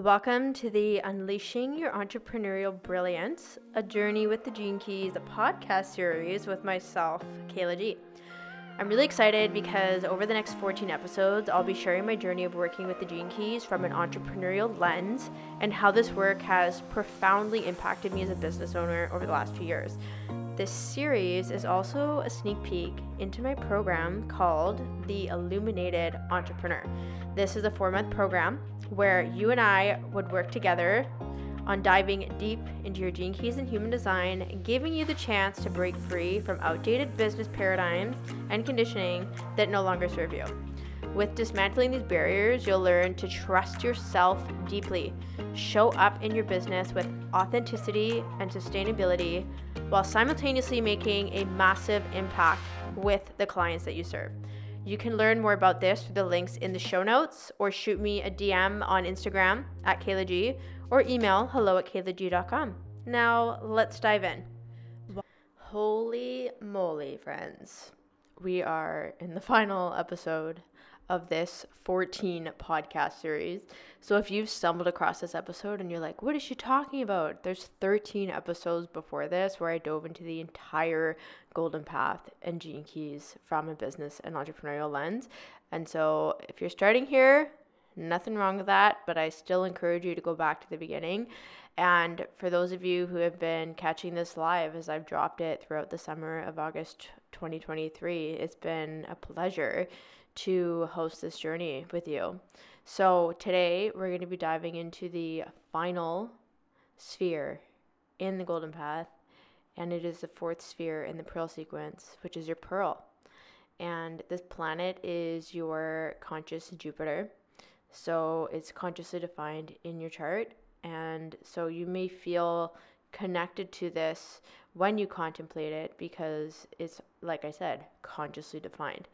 Welcome to the Unleashing Your Entrepreneurial Brilliance, a journey with the Gene Keys, a podcast series with myself, Kehla G. I'm really excited because over the next 14 episodes, I'll be sharing my journey of working with the Gene Keys from an entrepreneurial lens and how this work has profoundly impacted me as a business owner over the last few years. This series is also a sneak peek into my program called The Illuminated Entrepreneur. This is a four month program where you and I would work together on diving deep into your gene keys and human design, giving you the chance to break free from outdated business paradigms and conditioning that no longer serve you. With dismantling these barriers, you'll learn to trust yourself deeply, show up in your business with authenticity and sustainability, while simultaneously making a massive impact with the clients that you serve. You can learn more about this through the links in the show notes or shoot me a DM on Instagram at Kehla G or email hello at kaylag.com. Now, let's dive in. Holy moly, friends. We are in the final episode of this 14 podcast series. So if you've stumbled across this episode and you're like, what is she talking about? There's 13 episodes before this where I dove into the entire golden path and gene keys from a business and entrepreneurial lens. And so if you're starting here, nothing wrong with that, but I still encourage you to go back to the beginning. And for those of you who have been catching this live as I've dropped it throughout the summer of August 2023, it's been a pleasure to host this journey with you. So, today we're going to be diving into the final sphere in the Golden Path, and it is the fourth sphere in the Pearl sequence, which is your Pearl. And this planet is your conscious Jupiter. So, it's consciously defined in your chart. And so, you may feel connected to this when you contemplate it because it's, like I said, consciously defined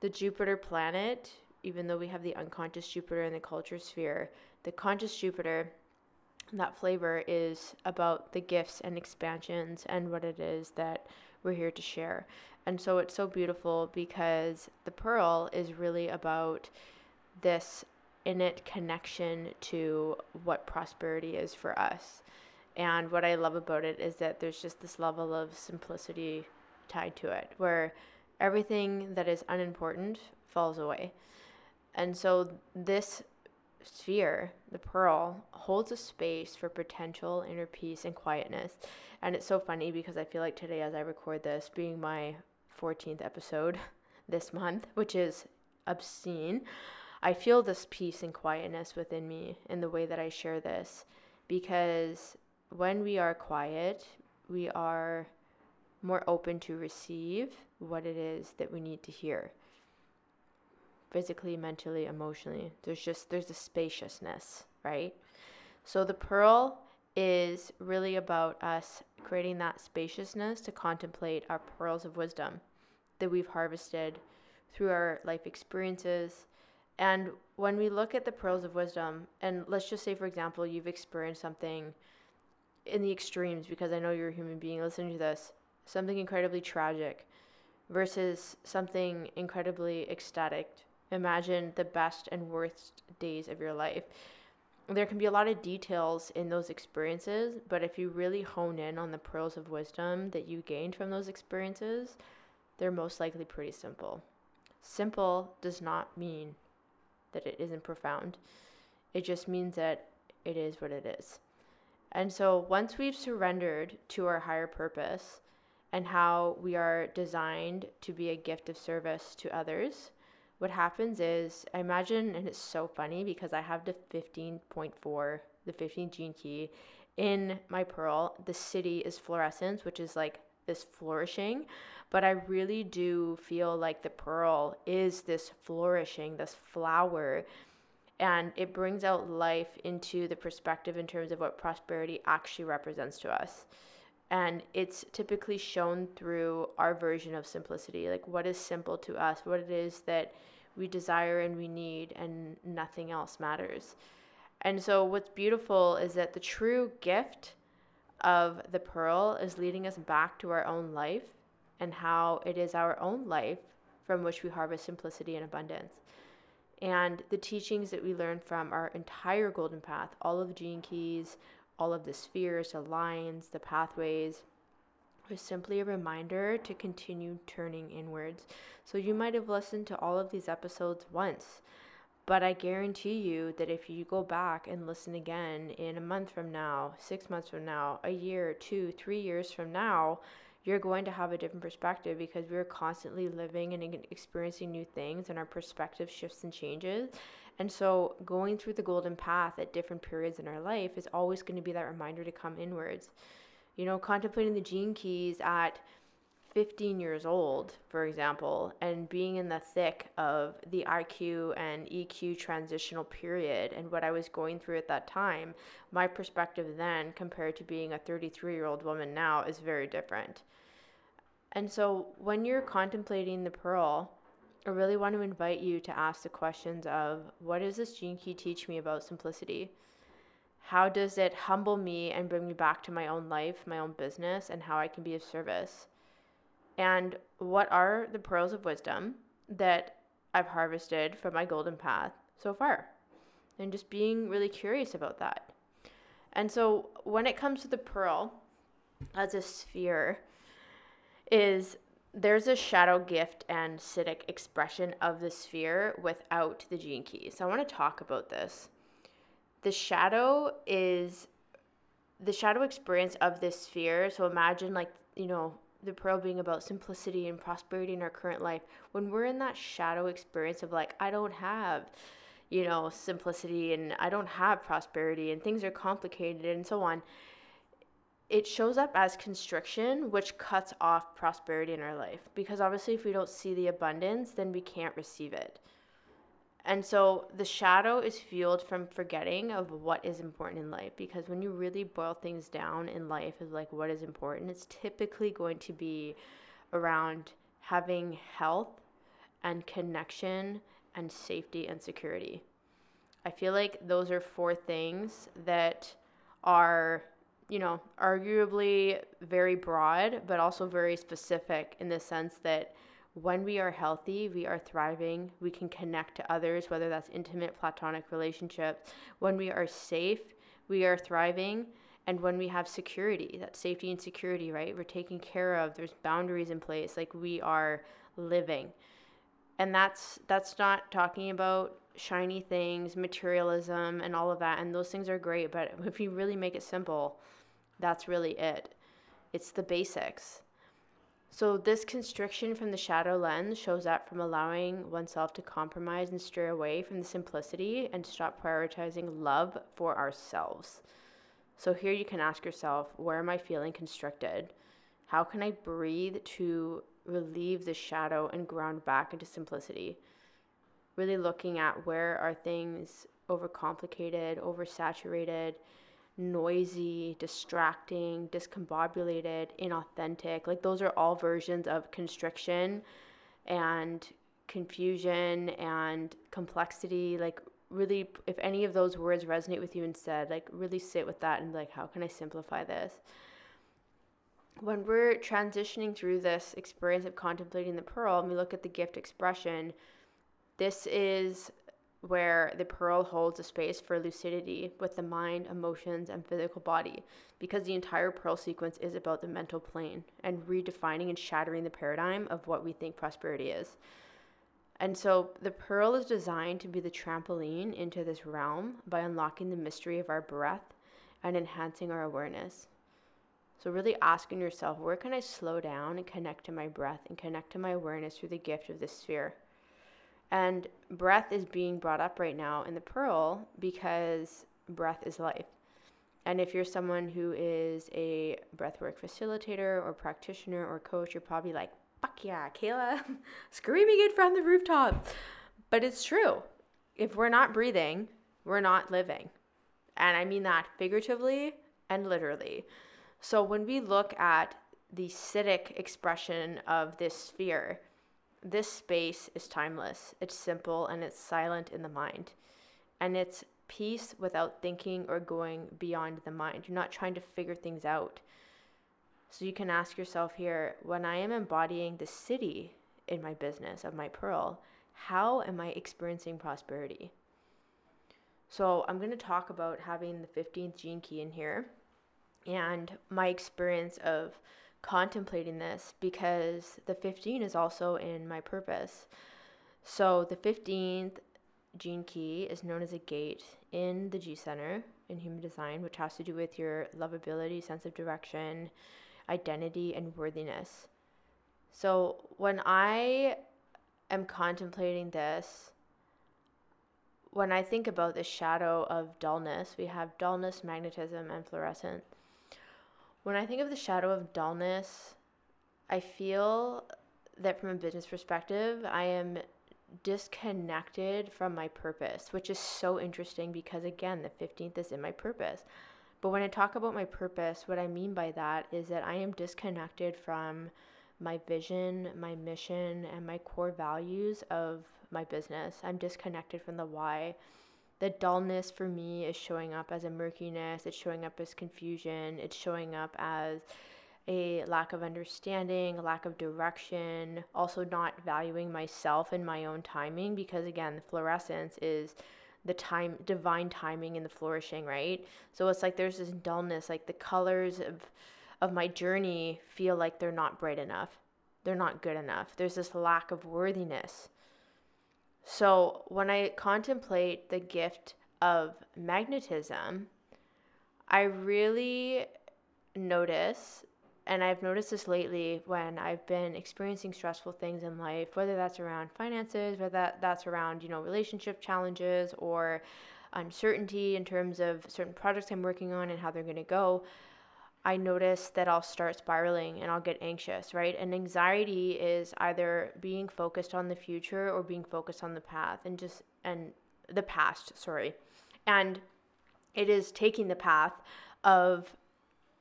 the Jupiter planet, even though we have the unconscious Jupiter in the culture sphere, the conscious Jupiter, that flavor is about the gifts and expansions and what it is that we're here to share. And so it's so beautiful because the pearl is really about this innate connection to what prosperity is for us. And what I love about it is that there's just this level of simplicity tied to it where everything that is unimportant falls away. And so this sphere, the pearl, holds a space for potential inner peace and quietness. And it's so funny because I feel like today, as I record this, being my 14th episode this month, which is obscene, I feel this peace and quietness within me in the way that I share this. Because when we are quiet, we are more open to receive what it is that we need to hear physically mentally emotionally. There's just there's a spaciousness right? So the pearl is really about us creating that spaciousness to contemplate our pearls of wisdom that we've harvested through our life experiences. And when we look at the pearls of wisdom and let's just say for example you've experienced something in the extremes because i know you're a human being listening to this something incredibly tragic versus something incredibly ecstatic. Imagine the best and worst days of your life. There can be a lot of details in those experiences, but if you really hone in on the pearls of wisdom that you gained from those experiences, they're most likely pretty simple. Simple does not mean that it isn't profound, it just means that it is what it is. And so once we've surrendered to our higher purpose, and how we are designed to be a gift of service to others, what happens is I imagine, and it's so funny because I have the 15.4, the 15 gene key in my pearl. The siddhi is fluorescence, which is like this flourishing, but I really do feel like the pearl is this flourishing, this flower. And it brings out life into the perspective in terms of what prosperity actually represents to us and it's typically shown through our version of simplicity like what is simple to us what it is that we desire and we need and nothing else matters. And so what's beautiful is that the true gift of the pearl is leading us back to our own life and how it is our own life from which we harvest simplicity and abundance. And the teachings that we learn from our entire golden path, all of the gene keys, all of the spheres, the lines, the pathways, was simply a reminder to continue turning inwards. So you might have listened to all of these episodes once, but I guarantee you that if you go back and listen again in a month from now, six months from now, a year, two, three years from now, you're going to have a different perspective because we're constantly living and experiencing new things and our perspective shifts and changes. And so, going through the golden path at different periods in our life is always going to be that reminder to come inwards. You know, contemplating the gene keys at 15 years old, for example, and being in the thick of the IQ and EQ transitional period and what I was going through at that time, my perspective then compared to being a 33 year old woman now is very different. And so when you're contemplating the pearl, I really want to invite you to ask the questions of what does this gene key teach me about simplicity? How does it humble me and bring me back to my own life, my own business, and how I can be of service? And what are the pearls of wisdom that I've harvested from my golden path so far? And just being really curious about that. And so when it comes to the pearl as a sphere, is there's a shadow gift and siddhic expression of the sphere without the gene key. So I want to talk about this. The shadow is the shadow experience of this sphere. So imagine like, you know, the pearl being about simplicity and prosperity in our current life. When we're in that shadow experience of like, I don't have, you know, simplicity and I don't have prosperity and things are complicated and so on it shows up as constriction, which cuts off prosperity in our life. Because obviously, if we don't see the abundance, then we can't receive it. And so the shadow is fueled from forgetting of what is important in life. Because when you really boil things down in life, is like what is important, it's typically going to be around having health and connection and safety and security. I feel like those are four things that are you know, arguably very broad, but also very specific in the sense that when we are healthy, we are thriving, we can connect to others, whether that's intimate, platonic relationships. When we are safe, we are thriving. And when we have security, that safety and security, right? We're taken care of, there's boundaries in place, like we are living. And that's that's not talking about shiny things, materialism and all of that. And those things are great, but if you really make it simple, that's really it. It's the basics. So, this constriction from the shadow lens shows up from allowing oneself to compromise and stray away from the simplicity and stop prioritizing love for ourselves. So, here you can ask yourself where am I feeling constricted? How can I breathe to relieve the shadow and ground back into simplicity? Really looking at where are things overcomplicated, oversaturated, noisy, distracting, discombobulated, inauthentic. Like those are all versions of constriction and confusion and complexity. Like really if any of those words resonate with you instead, like really sit with that and like how can I simplify this? When we're transitioning through this experience of contemplating the pearl and we look at the gift expression, this is where the pearl holds a space for lucidity with the mind, emotions, and physical body, because the entire pearl sequence is about the mental plane and redefining and shattering the paradigm of what we think prosperity is. And so the pearl is designed to be the trampoline into this realm by unlocking the mystery of our breath and enhancing our awareness. So, really asking yourself, where can I slow down and connect to my breath and connect to my awareness through the gift of this sphere? And breath is being brought up right now in the pearl because breath is life. And if you're someone who is a breathwork facilitator or practitioner or coach, you're probably like, fuck yeah, Kehla, screaming it from the rooftop. But it's true. If we're not breathing, we're not living. And I mean that figuratively and literally. So when we look at the siddhic expression of this sphere, this space is timeless. It's simple and it's silent in the mind. And it's peace without thinking or going beyond the mind. You're not trying to figure things out. So you can ask yourself here when I am embodying the siddhi in my business of my pearl, how am I experiencing prosperity? So, I'm going to talk about having the 15th gene key in here and my experience of contemplating this because the 15 is also in my purpose. So, the 15th gene key is known as a gate in the G Center in human design, which has to do with your lovability, sense of direction, identity, and worthiness. So when I am contemplating this, when I think about the shadow of dullness, we have dullness, magnetism, and fluorescent. When I think of the shadow of dullness, I feel that from a business perspective, I am disconnected from my purpose, which is so interesting because, again, the 15th is in my purpose. But when I talk about my purpose, what I mean by that is that I am disconnected from my vision, my mission, and my core values of my business. I'm disconnected from the why. The dullness for me is showing up as a murkiness, it's showing up as confusion, it's showing up as a lack of understanding, lack of direction, also not valuing myself and my own timing because again, the fluorescence is the time divine timing and the flourishing, right? So it's like there's this dullness, like the colors of of my journey feel like they're not bright enough. They're not good enough. There's this lack of worthiness. So when I contemplate the gift of magnetism, I really notice and I've noticed this lately when I've been experiencing stressful things in life, whether that's around finances, whether that, that's around, you know, relationship challenges or uncertainty in terms of certain projects I'm working on and how they're going to go. I notice that I'll start spiraling and I'll get anxious, right? And anxiety is either being focused on the future or being focused on the path and just and the past, sorry. And it is taking the path of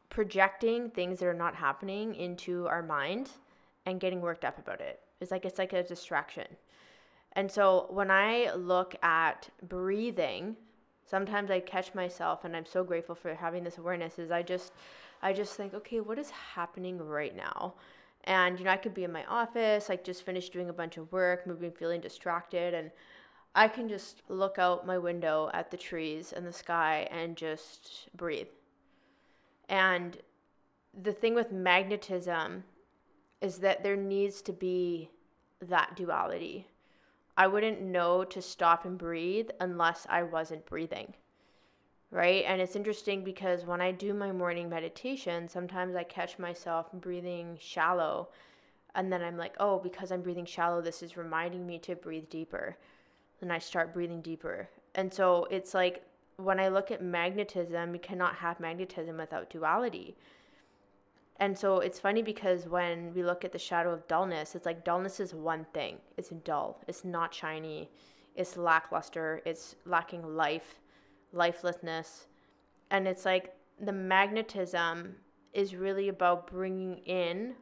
projecting things that are not happening into our mind and getting worked up about it. It's like it's like a distraction. And so when I look at breathing, sometimes I catch myself and I'm so grateful for having this awareness is I just I just think, okay, what is happening right now? And you know, I could be in my office, like just finished doing a bunch of work, maybe feeling distracted and I can just look out my window at the trees and the sky and just breathe and the thing with magnetism is that there needs to be that duality. I wouldn't know to stop and breathe unless I wasn't breathing. Right? And it's interesting because when I do my morning meditation, sometimes I catch myself breathing shallow. And then I'm like, oh, because I'm breathing shallow, this is reminding me to breathe deeper. And I start breathing deeper. And so it's like when I look at magnetism, you cannot have magnetism without duality. And so it's funny because when we look at the shadow of dullness, it's like dullness is one thing. It's dull. It's not shiny. It's lackluster. It's lacking life, lifelessness. And it's like the magnetism is really about bringing in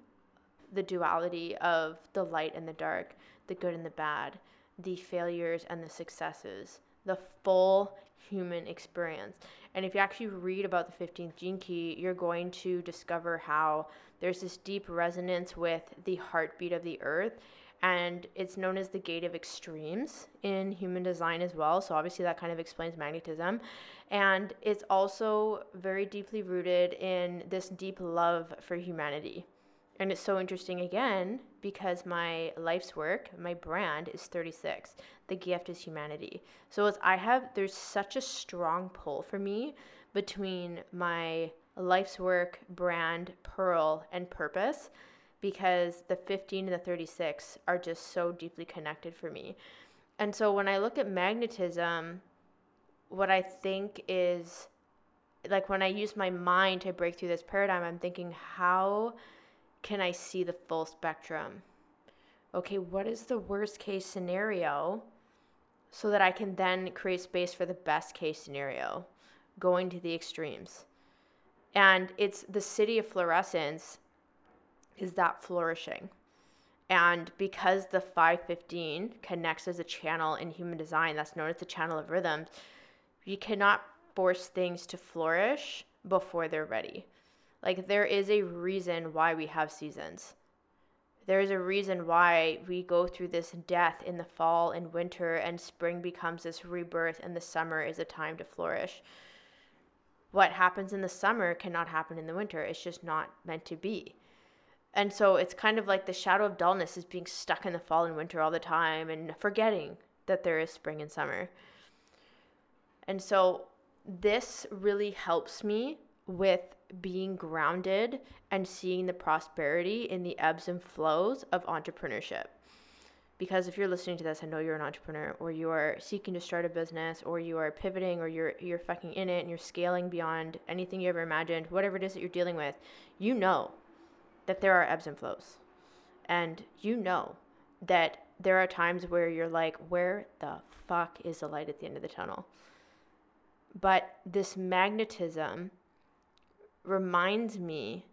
the duality of the light and the dark, the good and the bad, the failures and the successes, the full human experience. And if you actually read about the 15th gene key, you're going to discover how there's this deep resonance with the heartbeat of the earth. And it's known as the gate of extremes in human design as well. So, obviously, that kind of explains magnetism. And it's also very deeply rooted in this deep love for humanity. And it's so interesting again because my life's work, my brand is 36. The gift is humanity. So as I have there's such a strong pull for me between my life's work, brand, pearl, and purpose because the 15 and the 36 are just so deeply connected for me. And so when I look at magnetism, what I think is like when I use my mind to break through this paradigm, I'm thinking how can I see the full spectrum? Okay, what is the worst case scenario so that I can then create space for the best case scenario, going to the extremes? And it's the siddhi of fluorescence is that flourishing. And because the 515 connects as a channel in human design, that's known as the channel of rhythms, you cannot force things to flourish before they're ready. Like there is a reason why we have seasons. There is a reason why we go through this death in the fall and winter, and spring becomes this rebirth, and the summer is a time to flourish. What happens in the summer cannot happen in the winter. It's just not meant to be. And so it's kind of like the shadow of dullness is being stuck in the fall and winter all the time and forgetting that there is spring and summer. And so this really helps me with being grounded and seeing the prosperity in the ebbs and flows of entrepreneurship. Because if you're listening to this, I know you're an entrepreneur or you are seeking to start a business or you are pivoting or you're you're fucking in it and you're scaling beyond anything you ever imagined, whatever it is that you're dealing with, you know that there are ebbs and flows. And you know that there are times where you're like, where the fuck is the light at the end of the tunnel? But this magnetism reminds me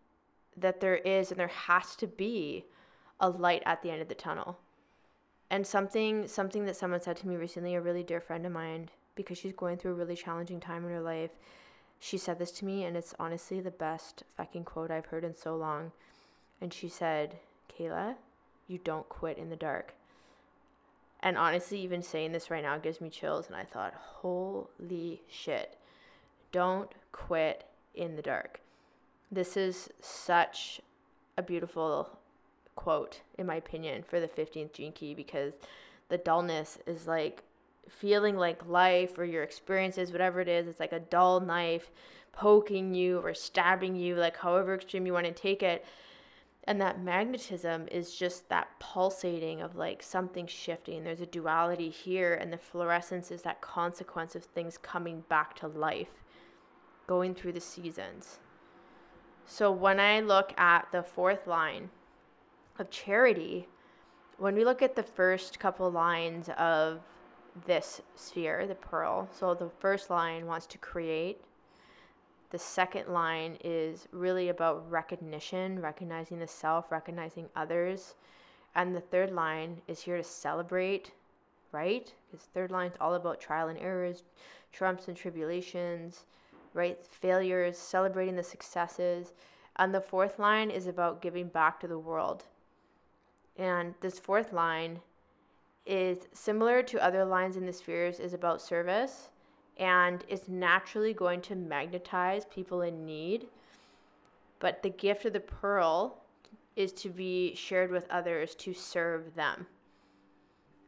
that there is and there has to be a light at the end of the tunnel. And something something that someone said to me recently, a really dear friend of mine, because she's going through a really challenging time in her life, she said this to me and it's honestly the best fucking quote I've heard in so long. And she said, Kehla, you don't quit in the dark. And honestly, even saying this right now gives me chills. And I thought, holy shit, don't quit in the dark. This is such a beautiful quote, in my opinion, for the 15th gene key because the dullness is like feeling like life or your experiences, whatever it is, it's like a dull knife poking you or stabbing you, like however extreme you want to take it. And that magnetism is just that pulsating of like something shifting. There's a duality here, and the fluorescence is that consequence of things coming back to life, going through the seasons. So when I look at the fourth line of charity, when we look at the first couple lines of this sphere, the pearl, so the first line wants to create, the second line is really about recognition, recognizing the self, recognizing others. And the third line is here to celebrate, right? Because third line is all about trial and errors, trumps and tribulations, right? Failures, celebrating the successes. And the fourth line is about giving back to the world. And this fourth line is similar to other lines in the spheres, is about service and is naturally going to magnetize people in need. But the gift of the pearl is to be shared with others to serve them.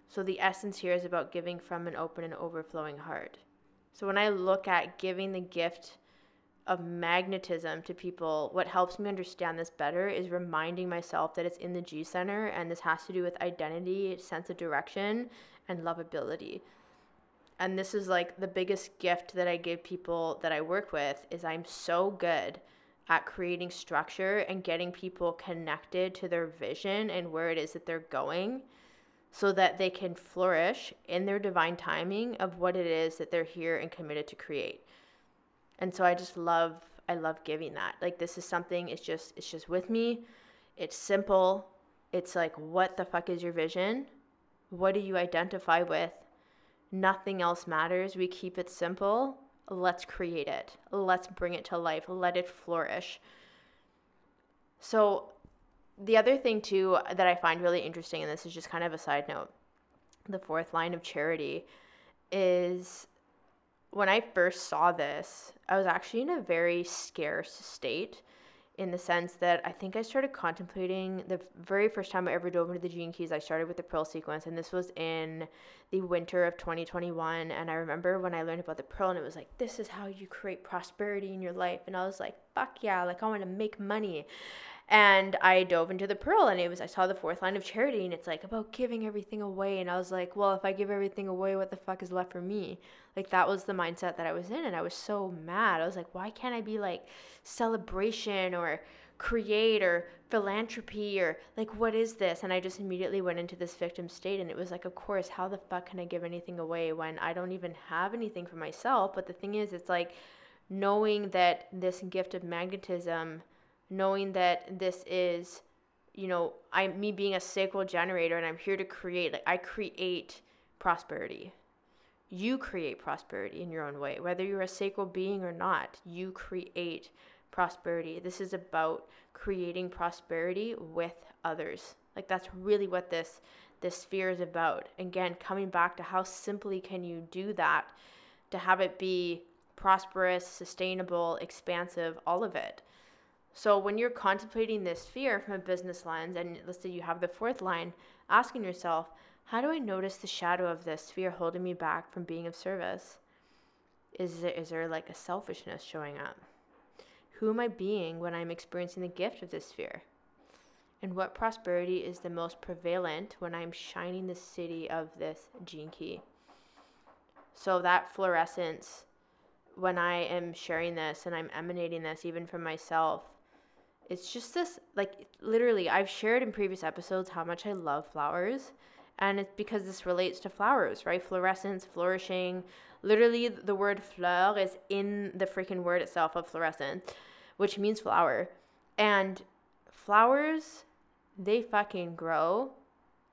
So the essence here is about giving from an open and overflowing heart. So when I look at giving the gift of magnetism to people, what helps me understand this better is reminding myself that it's in the G center and this has to do with identity, sense of direction, and lovability and this is like the biggest gift that I give people that I work with is I'm so good at creating structure and getting people connected to their vision and where it is that they're going so that they can flourish in their divine timing of what it is that they're here and committed to create. And so I just love I love giving that. Like this is something it's just it's just with me. It's simple. It's like what the fuck is your vision? What do you identify with? Nothing else matters. We keep it simple. Let's create it. Let's bring it to life. Let it flourish. So, the other thing, too, that I find really interesting, and this is just kind of a side note the fourth line of charity is when I first saw this, I was actually in a very scarce state in the sense that I think I started contemplating the very first time I ever dove into the gene keys. I started with the pearl sequence, and this was in the winter of 2021. And I remember when I learned about the pearl, and it was like, this is how you create prosperity in your life. And I was like, fuck yeah, like I want to make money. And I dove into the pearl, and it was I saw the fourth line of charity, and it's like about giving everything away. And I was like, well, if I give everything away, what the fuck is left for me? Like that was the mindset that I was in, and I was so mad. I was like, why can't I be like celebration or create or philanthropy or like what is this and i just immediately went into this victim state and it was like of course how the fuck can i give anything away when i don't even have anything for myself but the thing is it's like knowing that this gift of magnetism knowing that this is you know I'm me being a sacral generator and i'm here to create like i create prosperity you create prosperity in your own way whether you're a sacral being or not you create prosperity this is about creating prosperity with others Like that's really what this this sphere is about. Again, coming back to how simply can you do that to have it be prosperous, sustainable, expansive, all of it. So when you're contemplating this sphere from a business lens, and let's say you have the fourth line, asking yourself, how do I notice the shadow of this sphere holding me back from being of service? Is there, is there like a selfishness showing up? Who am I being when I'm experiencing the gift of this sphere? And what prosperity is the most prevalent when I'm shining the siddhi of this gene key? So that fluorescence, when I am sharing this and I'm emanating this even from myself, it's just this like literally I've shared in previous episodes how much I love flowers. And it's because this relates to flowers, right? Fluorescence, flourishing. Literally, the word fleur is in the freaking word itself of fluorescence, which means flower. And flowers, they fucking grow,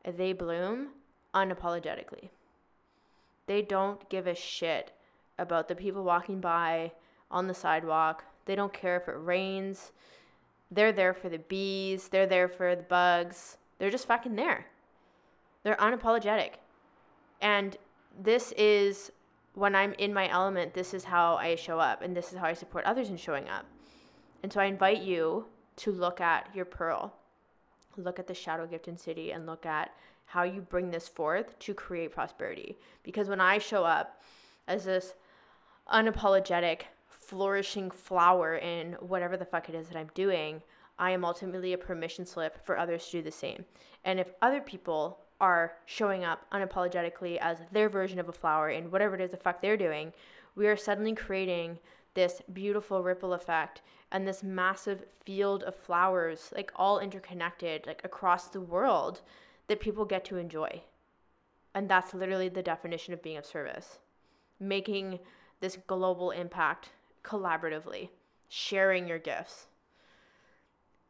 they bloom unapologetically. They don't give a shit about the people walking by on the sidewalk. They don't care if it rains. They're there for the bees. They're there for the bugs. They're just fucking there. They're unapologetic. And this is when I'm in my element, this is how I show up and this is how I support others in showing up. And so I invite you to look at your pearl, look at the shadow gift in siddhi, and look at how you bring this forth to create prosperity. Because when I show up as this unapologetic, flourishing flower in whatever the fuck it is that I'm doing, I am ultimately a permission slip for others to do the same. And if other people are showing up unapologetically as their version of a flower in whatever it is the fuck they're doing, we are suddenly creating this beautiful ripple effect and this massive field of flowers, like all interconnected, like across the world that people get to enjoy. And that's literally the definition of being of service. Making this global impact collaboratively, sharing your gifts.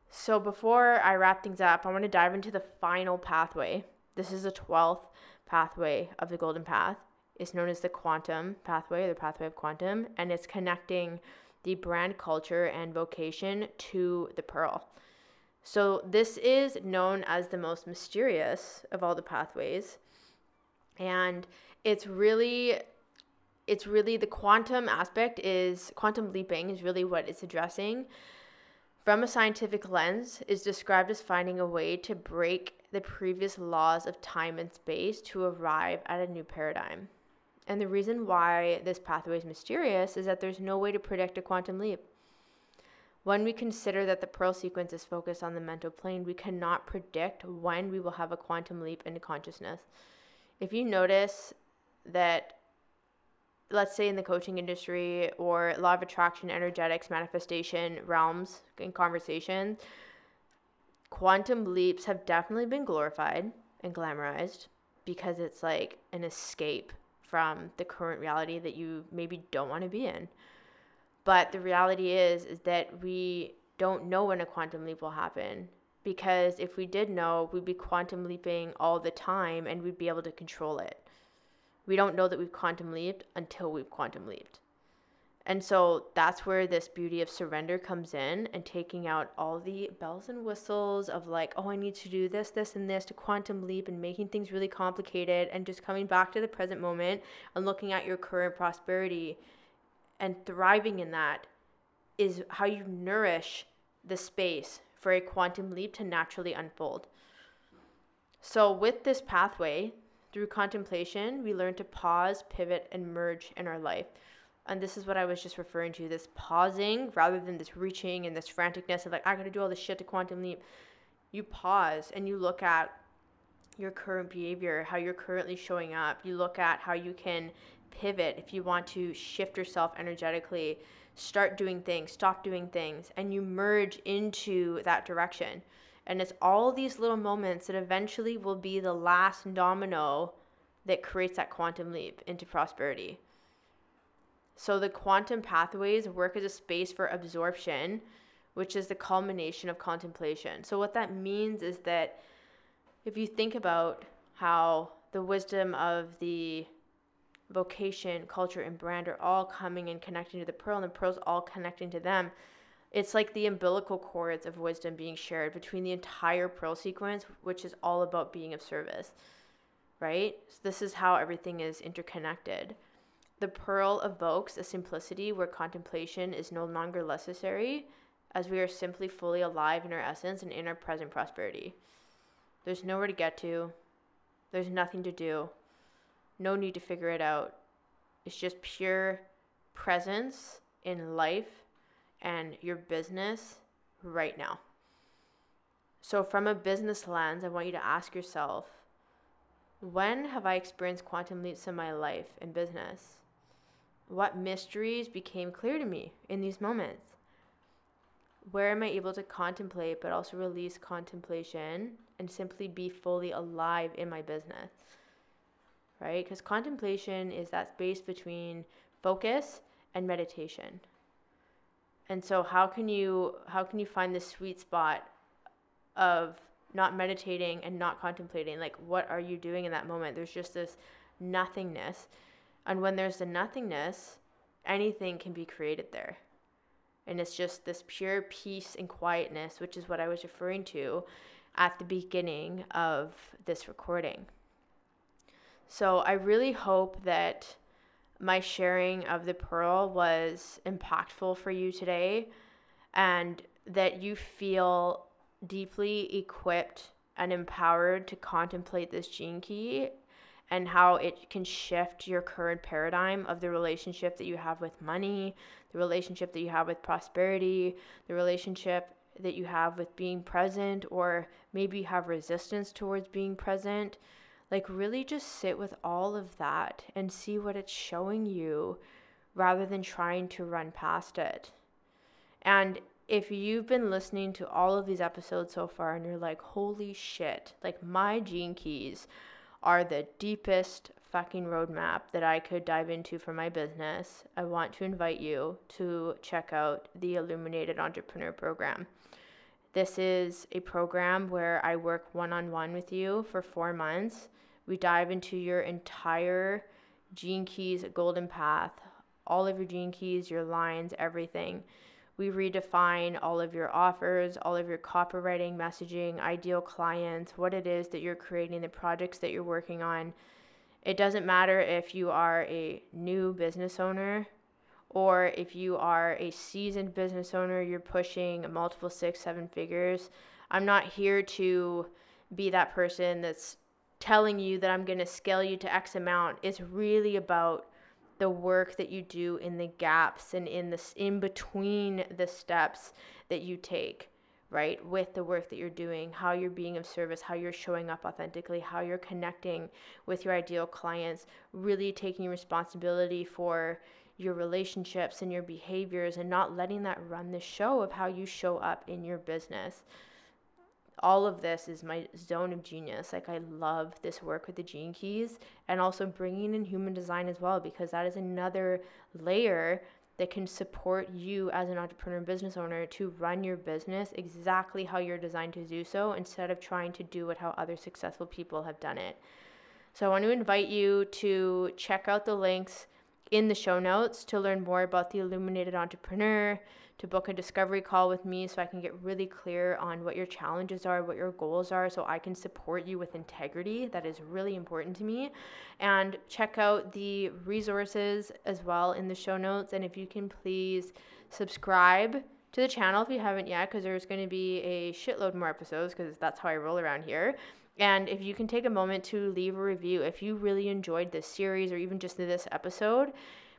So, before I wrap things up, I want to dive into the final pathway. This is the 12th pathway of the Golden Path. It's known as the Quantum Pathway, the Pathway of Quantum, and it's connecting the brand culture and vocation to the Pearl. So this is known as the most mysterious of all the pathways. And it's really it's really the quantum aspect is quantum leaping is really what it's addressing from a scientific lens is described as finding a way to break the previous laws of time and space to arrive at a new paradigm. And the reason why this pathway is mysterious is that there's no way to predict a quantum leap. When we consider that the Pearl sequence is focused on the mental plane, we cannot predict when we will have a quantum leap into consciousness. If you notice that, let's say in the coaching industry or law of attraction, energetics, manifestation realms in conversation, quantum leaps have definitely been glorified and glamorized because it's like an escape from the current reality that you maybe don't want to be in. But the reality is is that we don't know when a quantum leap will happen because if we did know, we'd be quantum leaping all the time and we'd be able to control it. We don't know that we've quantum leaped until we've quantum leaped. And so that's where this beauty of surrender comes in and taking out all the bells and whistles of like, oh, I need to do this, this, and this to quantum leap and making things really complicated and just coming back to the present moment and looking at your current prosperity and thriving in that is how you nourish the space for a quantum leap to naturally unfold. So, with this pathway, through contemplation, we learn to pause, pivot, and merge in our life. And this is what I was just referring to this pausing rather than this reaching and this franticness of like, I gotta do all this shit to quantum leap. You pause and you look at your current behavior, how you're currently showing up. You look at how you can pivot, if you want to shift yourself energetically, start doing things, stop doing things, and you merge into that direction. And it's all these little moments that eventually will be the last domino that creates that quantum leap into prosperity. So the quantum pathways work as a space for absorption, which is the culmination of contemplation. So what that means is that if you think about how the wisdom of the vocation, culture, and brand are all coming and connecting to the pearl, and the pearl's all connecting to them. It's like the umbilical cords of wisdom being shared between the entire pearl sequence, which is all about being of service, right? So this is how everything is interconnected. The pearl evokes a simplicity where contemplation is no longer necessary, as we are simply fully alive in our essence and in our present prosperity. There's nowhere to get to, there's nothing to do, no need to figure it out. It's just pure presence in life and your business right now. So, from a business lens, I want you to ask yourself when have I experienced quantum leaps in my life and business? What mysteries became clear to me in these moments? Where am I able to contemplate but also release contemplation and simply be fully alive in my business? Right? Because contemplation is that space between focus and meditation. And so how can you how can you find the sweet spot of not meditating and not contemplating? Like what are you doing in that moment? There's just this nothingness. And when there's the nothingness, anything can be created there. And it's just this pure peace and quietness, which is what I was referring to at the beginning of this recording. So I really hope that my sharing of the pearl was impactful for you today and that you feel deeply equipped and empowered to contemplate this gene key and how it can shift your current paradigm of the relationship that you have with money, the relationship that you have with prosperity, the relationship that you have with being present, or maybe you have resistance towards being present. Like, really just sit with all of that and see what it's showing you rather than trying to run past it. And if you've been listening to all of these episodes so far and you're like, holy shit, like my gene keys are the deepest fucking roadmap that I could dive into for my business, I want to invite you to check out the Illuminated Entrepreneur Program. This is a program where I work one on one with you for four months we dive into your entire Gene Keys golden path, all of your Gene Keys, your lines, everything. We redefine all of your offers, all of your copywriting, messaging, ideal clients, what it is that you're creating, the projects that you're working on. It doesn't matter if you are a new business owner or if you are a seasoned business owner, you're pushing multiple six, seven figures. I'm not here to be that person that's telling you that I'm going to scale you to X amount. It's really about the work that you do in the gaps and in this in between the steps that you take right with the work that you're doing how you're being of service how you're showing up authentically how you're connecting with your ideal clients really taking responsibility for your relationships and your behaviors and not letting that run the show of how you show up in your business all of this is my zone of genius. Like I love this work with the gene keys and also bringing in human design as well because that is another layer that can support you as an entrepreneur and business owner to run your business exactly how you're designed to do so instead of trying to do it how other successful people have done it. So I want to invite you to check out the links in the show notes to learn more about the illuminated entrepreneur to book a discovery call with me so I can get really clear on what your challenges are, what your goals are, so I can support you with integrity. That is really important to me. And check out the resources as well in the show notes. And if you can please subscribe to the channel if you haven't yet, because there's going to be a shitload more episodes, because that's how I roll around here. And if you can take a moment to leave a review, if you really enjoyed this series or even just this episode,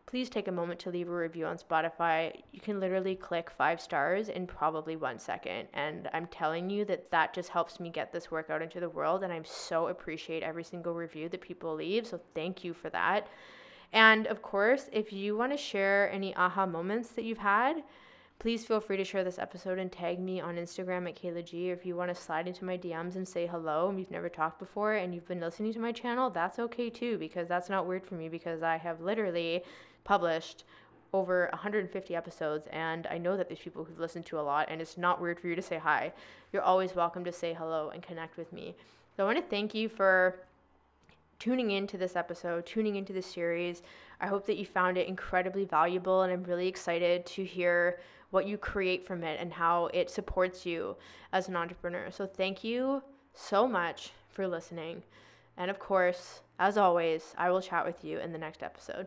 please take a moment to leave a review on Spotify. You can literally click five stars in probably one second. And I'm telling you that that just helps me get this work out into the world. And I'm so appreciate every single review that people leave. So thank you for that. And of course, if you want to share any aha moments that you've had, please feel free to share this episode and tag me on Instagram at Kehla G. Or if you want to slide into my DMs and say hello and you've never talked before and you've been listening to my channel, that's okay too, because that's not weird for me because I have literally published over 150 episodes and I know that there's people who've listened to a lot and it's not weird for you to say hi. You're always welcome to say hello and connect with me. So I want to thank you for tuning into this episode, tuning into this series. I hope that you found it incredibly valuable, and I'm really excited to hear what you create from it and how it supports you as an entrepreneur. So, thank you so much for listening. And of course, as always, I will chat with you in the next episode.